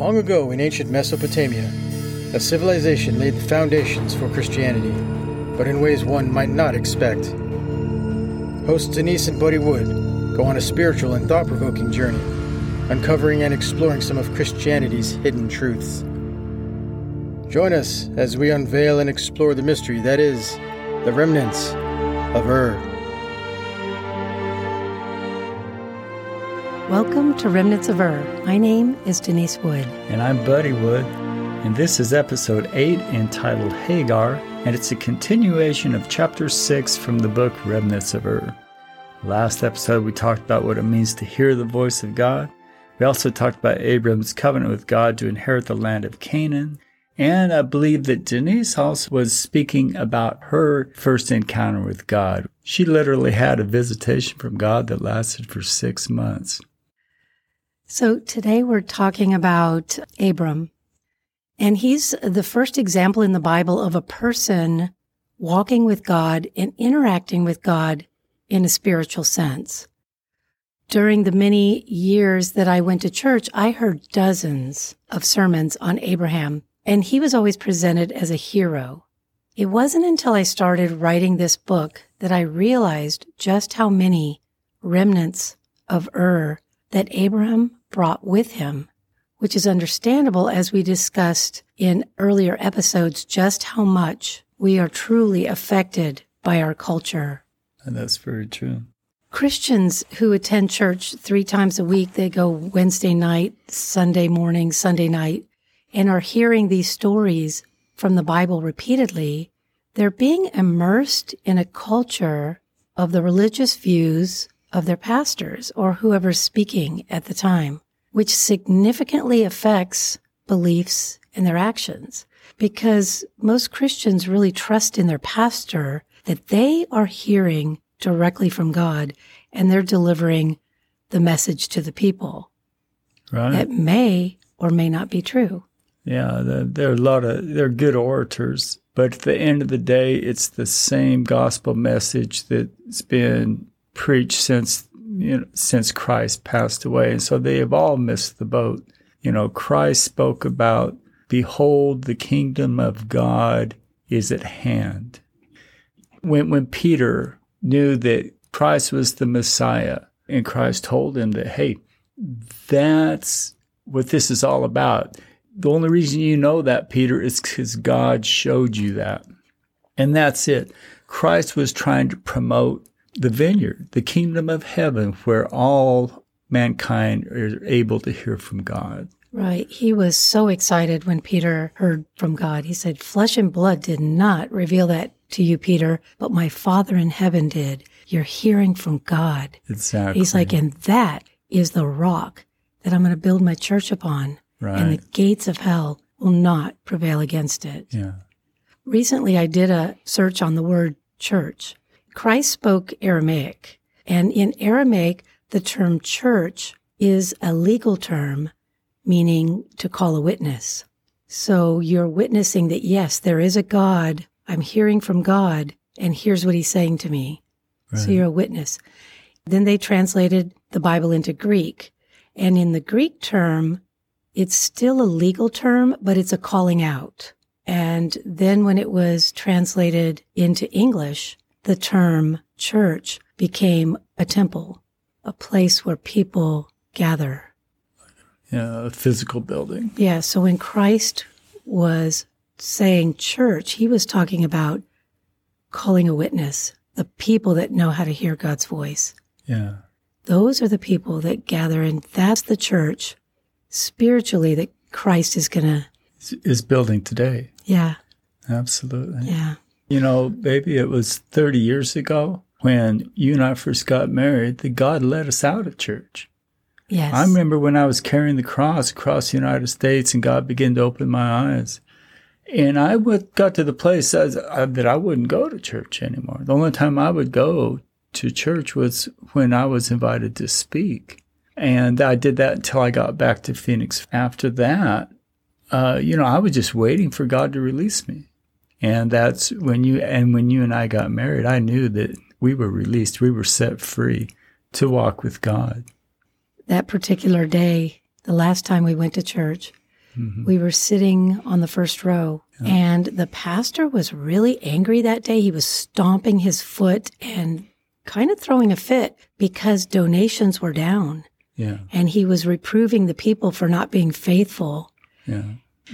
Long ago in ancient Mesopotamia, a civilization laid the foundations for Christianity, but in ways one might not expect. Hosts Denise and Buddy Wood go on a spiritual and thought provoking journey, uncovering and exploring some of Christianity's hidden truths. Join us as we unveil and explore the mystery that is the remnants of Ur. Welcome to Remnants of Ur. My name is Denise Wood. And I'm Buddy Wood. And this is episode 8 entitled Hagar, and it's a continuation of chapter 6 from the book Remnants of Ur. Last episode, we talked about what it means to hear the voice of God. We also talked about Abram's covenant with God to inherit the land of Canaan. And I believe that Denise also was speaking about her first encounter with God. She literally had a visitation from God that lasted for six months. So today we're talking about Abram. And he's the first example in the Bible of a person walking with God and interacting with God in a spiritual sense. During the many years that I went to church, I heard dozens of sermons on Abraham, and he was always presented as a hero. It wasn't until I started writing this book that I realized just how many remnants of Ur that Abraham brought with him, which is understandable as we discussed in earlier episodes just how much we are truly affected by our culture. And that's very true. Christians who attend church three times a week, they go Wednesday night, Sunday morning, Sunday night, and are hearing these stories from the Bible repeatedly, they're being immersed in a culture of the religious views of their pastors or whoever's speaking at the time, which significantly affects beliefs and their actions. Because most Christians really trust in their pastor that they are hearing directly from God and they're delivering the message to the people. Right. That may or may not be true. Yeah, there are a lot of they're good orators, but at the end of the day, it's the same gospel message that's been preached since you know, since Christ passed away. And so they have all missed the boat. You know, Christ spoke about, behold, the kingdom of God is at hand. When, when Peter knew that Christ was the Messiah and Christ told him that, hey, that's what this is all about. The only reason you know that, Peter, is because God showed you that. And that's it. Christ was trying to promote the vineyard, the kingdom of heaven, where all mankind are able to hear from God. Right. He was so excited when Peter heard from God. He said, Flesh and blood did not reveal that to you, Peter, but my Father in heaven did. You're hearing from God. Exactly. He's like, and that is the rock that I'm going to build my church upon. Right. And the gates of hell will not prevail against it. Yeah. Recently, I did a search on the word church Christ spoke Aramaic, and in Aramaic, the term church is a legal term meaning to call a witness. So you're witnessing that, yes, there is a God. I'm hearing from God, and here's what he's saying to me. Right. So you're a witness. Then they translated the Bible into Greek. And in the Greek term, it's still a legal term, but it's a calling out. And then when it was translated into English, the term church became a temple, a place where people gather. Yeah, a physical building. Yeah. So when Christ was saying church, he was talking about calling a witness, the people that know how to hear God's voice. Yeah. Those are the people that gather, and that's the church spiritually that Christ is going to. Is building today. Yeah. Absolutely. Yeah. You know, baby, it was 30 years ago when you and I first got married that God let us out of church. Yes. I remember when I was carrying the cross across the United States and God began to open my eyes. And I would, got to the place uh, that I wouldn't go to church anymore. The only time I would go to church was when I was invited to speak. And I did that until I got back to Phoenix. After that, uh, you know, I was just waiting for God to release me. And that's when you and when you and I got married, I knew that we were released, we were set free to walk with God. That particular day, the last time we went to church, Mhm. We were sitting on the first row, and the pastor was really angry that day. He was stomping his foot and kind of throwing a fit because donations were down. Yeah. And he was reproving the people for not being faithful. Yeah.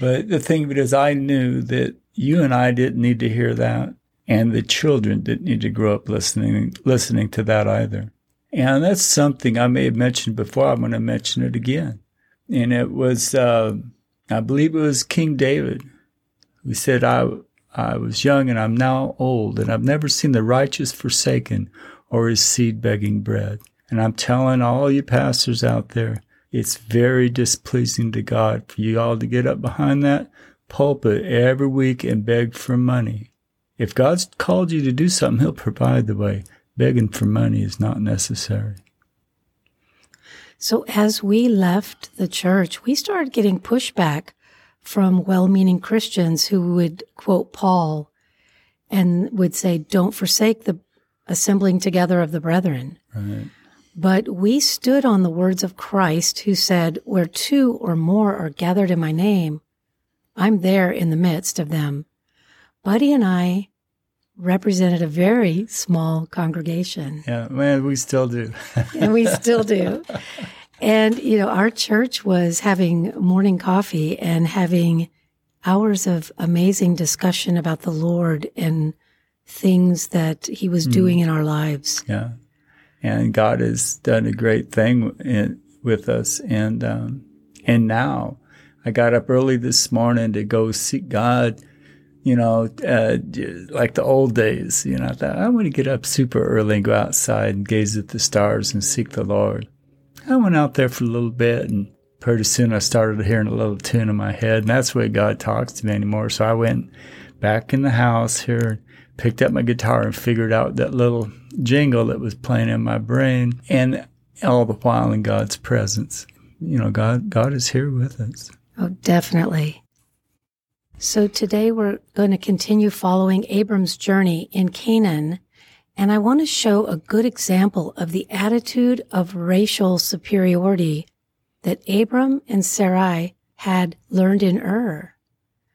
But the thing of it is, I knew that you and I didn't need to hear that, and the children didn't need to grow up listening listening to that either. And that's something I may have mentioned before. I'm going to mention it again. And it was, uh, I believe it was King David who said, "I I was young and I'm now old, and I've never seen the righteous forsaken or his seed begging bread." And I'm telling all you pastors out there, it's very displeasing to God for you all to get up behind that pulpit every week and beg for money. If God's called you to do something, He'll provide the way. Begging for money is not necessary. So as we left the church, we started getting pushback from well meaning Christians who would quote Paul and would say, Don't forsake the assembling together of the brethren. Right. But we stood on the words of Christ who said, Where two or more are gathered in my name, I'm there in the midst of them. Buddy and I represented a very small congregation, Yeah, man, we still do. and we still do. And, you know, our church was having morning coffee and having hours of amazing discussion about the Lord and things that He was doing in our lives. yeah. And God has done a great thing in, with us. And, um, and now I got up early this morning to go seek God, you know, uh, like the old days. You know, I thought, I want to get up super early and go outside and gaze at the stars and seek the Lord. I went out there for a little bit and pretty soon I started hearing a little tune in my head. And that's the way God talks to me anymore. So I went back in the house here, picked up my guitar and figured out that little jingle that was playing in my brain. And all the while in God's presence. You know, God, God is here with us. Oh, definitely. So today we're going to continue following Abram's journey in Canaan. And I want to show a good example of the attitude of racial superiority that Abram and Sarai had learned in Ur.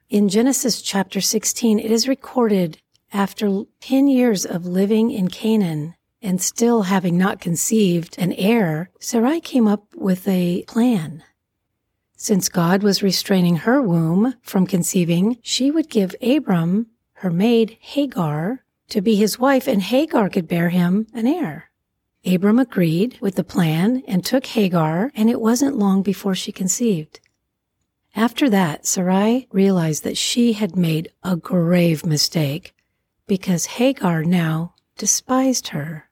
In Genesis chapter 16, it is recorded after 10 years of living in Canaan and still having not conceived an heir, Sarai came up with a plan. Since God was restraining her womb from conceiving, she would give Abram her maid Hagar to be his wife, and Hagar could bear him an heir. Abram agreed with the plan and took Hagar, and it wasn't long before she conceived. After that, Sarai realized that she had made a grave mistake because Hagar now despised her.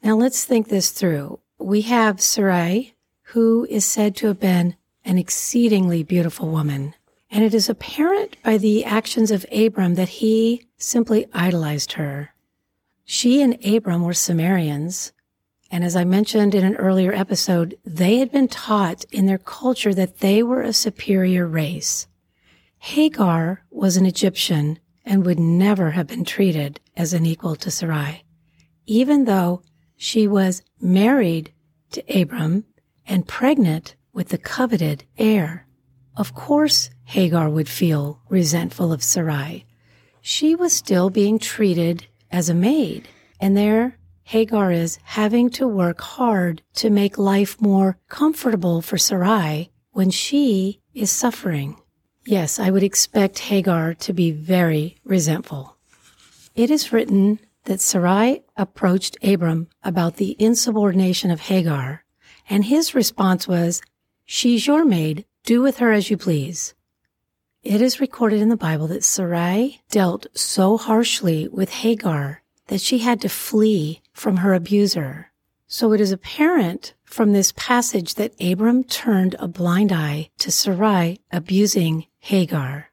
Now let's think this through. We have Sarai, who is said to have been an exceedingly beautiful woman. And it is apparent by the actions of Abram that he simply idolized her. She and Abram were Sumerians. And as I mentioned in an earlier episode, they had been taught in their culture that they were a superior race. Hagar was an Egyptian and would never have been treated as an equal to Sarai, even though she was married to Abram and pregnant with the coveted heir. Of course, Hagar would feel resentful of Sarai. She was still being treated as a maid, and there Hagar is having to work hard to make life more comfortable for Sarai when she is suffering. Yes, I would expect Hagar to be very resentful. It is written that Sarai approached Abram about the insubordination of Hagar, and his response was, She's your maid, do with her as you please. It is recorded in the Bible that Sarai dealt so harshly with Hagar that she had to flee from her abuser. So it is apparent from this passage that Abram turned a blind eye to Sarai abusing Hagar.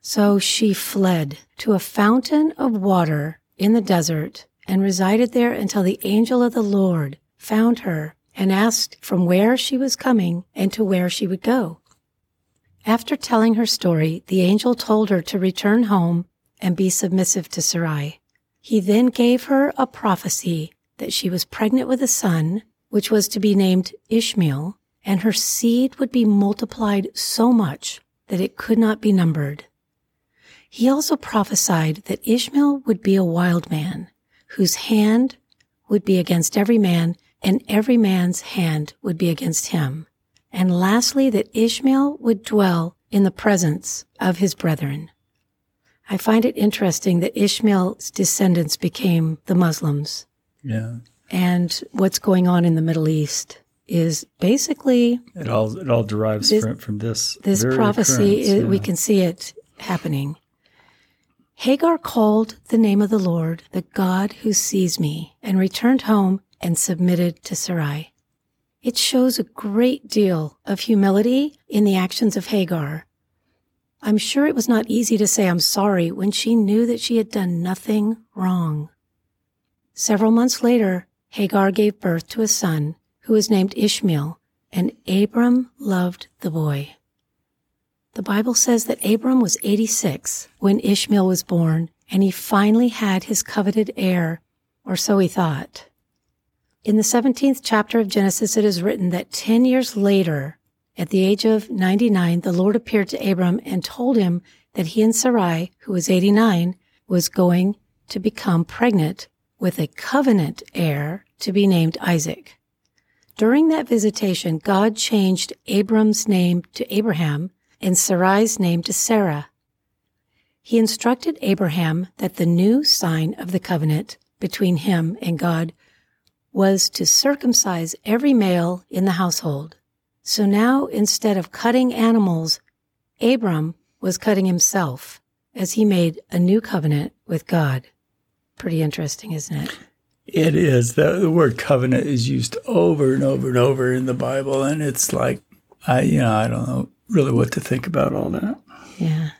So she fled to a fountain of water in the desert and resided there until the angel of the Lord found her and asked from where she was coming and to where she would go. After telling her story, the angel told her to return home and be submissive to Sarai. He then gave her a prophecy that she was pregnant with a son, which was to be named Ishmael, and her seed would be multiplied so much that it could not be numbered. He also prophesied that Ishmael would be a wild man, whose hand would be against every man, and every man's hand would be against him. And lastly, that Ishmael would dwell in the presence of his brethren. I find it interesting that Ishmael's descendants became the Muslims. Yeah. And what's going on in the Middle East is basically It all it all derives This- from, from this. this prophecy. occurrence, i- We can see it happening. Hagar called the name of the Lord, the God who sees me, and returned home and submitted to Sarai. It shows a great deal of humility in the actions of Hagar. I'm sure it was not easy to say I'm sorry when she knew that she had done nothing wrong. Several months later, Hagar gave birth to a son who was named Ishmael, and Abram loved the boy. The Bible says that Abram was 86 when Ishmael was born, and he finally had his coveted heir, or so he thought. In the 17th chapter of Genesis, it is written that 10 years later, at the age of 99, the Lord appeared to Abram and told him that he and Sarai, who was 89, was going to become pregnant with a covenant heir to be named Isaac. During that visitation, God changed Abram's name to Abraham and Sarai's name to Sarah. He instructed Abraham that the new sign of the covenant between him and God was to circumcise every male in the household. So now, instead of cutting animals, Abram was cutting himself as he made a new covenant with God. Pretty interesting, isn't it? It is. The, the word covenant is used over and over and over in the Bible, and it's like I, you know, I don't know really what to think about all that. Yeah.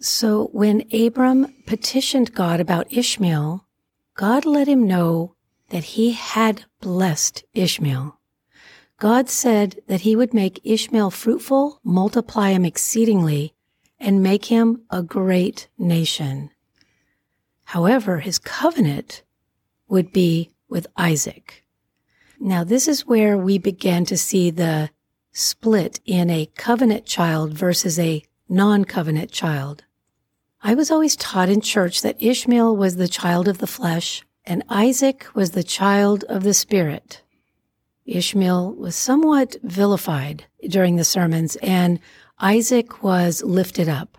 So when Abram petitioned God about Ishmael, God let him know that he had blessed Ishmael. God said that he would make Ishmael fruitful, multiply him exceedingly, and make him a great nation. However, his covenant would be with Isaac. Now, this is where we began to see the split in a covenant child versus a non covenant child. I was always taught in church that Ishmael was the child of the flesh and Isaac was the child of the spirit. Ishmael was somewhat vilified during the sermons and Isaac was lifted up.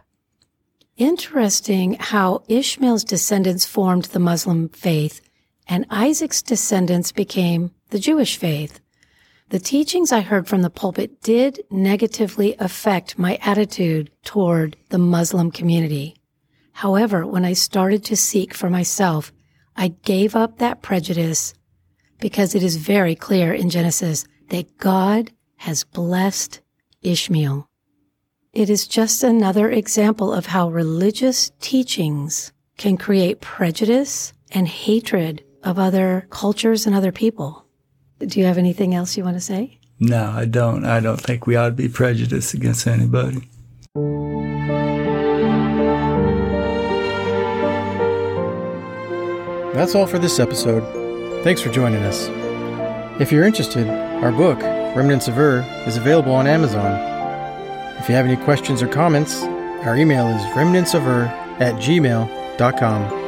Interesting how Ishmael's descendants formed the Muslim faith and Isaac's descendants became the Jewish faith. The teachings I heard from the pulpit did negatively affect my attitude toward the Muslim community. However, when I started to seek for myself, I gave up that prejudice because it is very clear in Genesis that God has blessed Ishmael. It is just another example of how religious teachings can create prejudice and hatred of other cultures and other people. Do you have anything else you want to say? No, I don't. I don't think we ought to be prejudiced against anybody. That's all for this episode. Thanks for joining us. If you're interested, our book, Remnants of Ur, is available on Amazon. If you have any questions or comments, our email is remnantsofur at gmail.com.